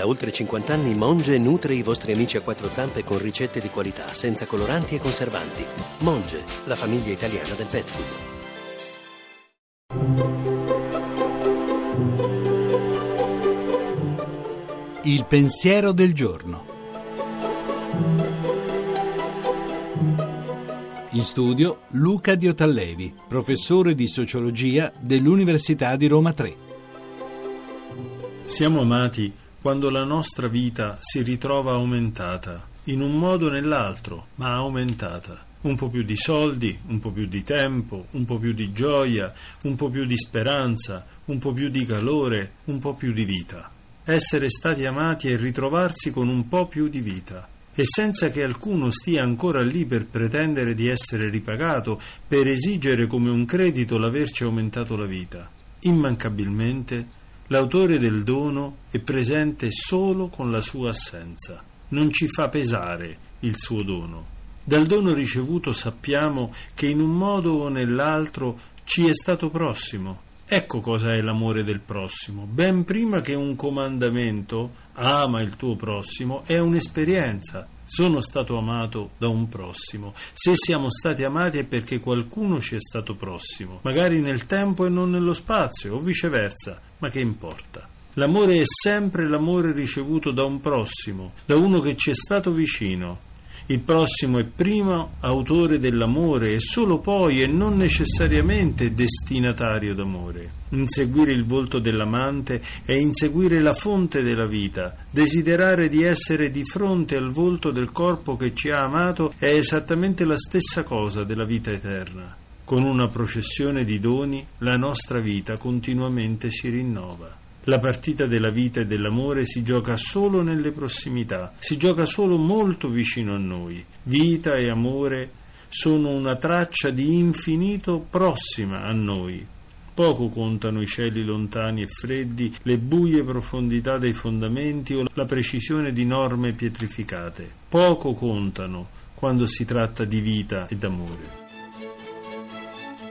Da oltre 50 anni Monge nutre i vostri amici a quattro zampe con ricette di qualità, senza coloranti e conservanti. Monge, la famiglia italiana del pet food. Il pensiero del giorno. In studio Luca Diotallevi, professore di sociologia dell'Università di Roma 3. Siamo amati quando la nostra vita si ritrova aumentata, in un modo o nell'altro, ma aumentata. Un po' più di soldi, un po' più di tempo, un po' più di gioia, un po' più di speranza, un po' più di calore, un po' più di vita. Essere stati amati è ritrovarsi con un po' più di vita e senza che alcuno stia ancora lì per pretendere di essere ripagato, per esigere come un credito l'averci aumentato la vita. Immancabilmente L'autore del dono è presente solo con la sua assenza, non ci fa pesare il suo dono. Dal dono ricevuto sappiamo che in un modo o nell'altro ci è stato prossimo. Ecco cosa è l'amore del prossimo. Ben prima che un comandamento, ama il tuo prossimo, è un'esperienza. Sono stato amato da un prossimo. Se siamo stati amati è perché qualcuno ci è stato prossimo, magari nel tempo e non nello spazio, o viceversa ma che importa? L'amore è sempre l'amore ricevuto da un prossimo, da uno che ci è stato vicino. Il prossimo è prima autore dell'amore e solo poi e non necessariamente destinatario d'amore. Inseguire il volto dell'amante è inseguire la fonte della vita. Desiderare di essere di fronte al volto del corpo che ci ha amato è esattamente la stessa cosa della vita eterna. Con una processione di doni la nostra vita continuamente si rinnova. La partita della vita e dell'amore si gioca solo nelle prossimità, si gioca solo molto vicino a noi. Vita e amore sono una traccia di infinito prossima a noi. Poco contano i cieli lontani e freddi, le buie profondità dei fondamenti o la precisione di norme pietrificate. Poco contano quando si tratta di vita e d'amore.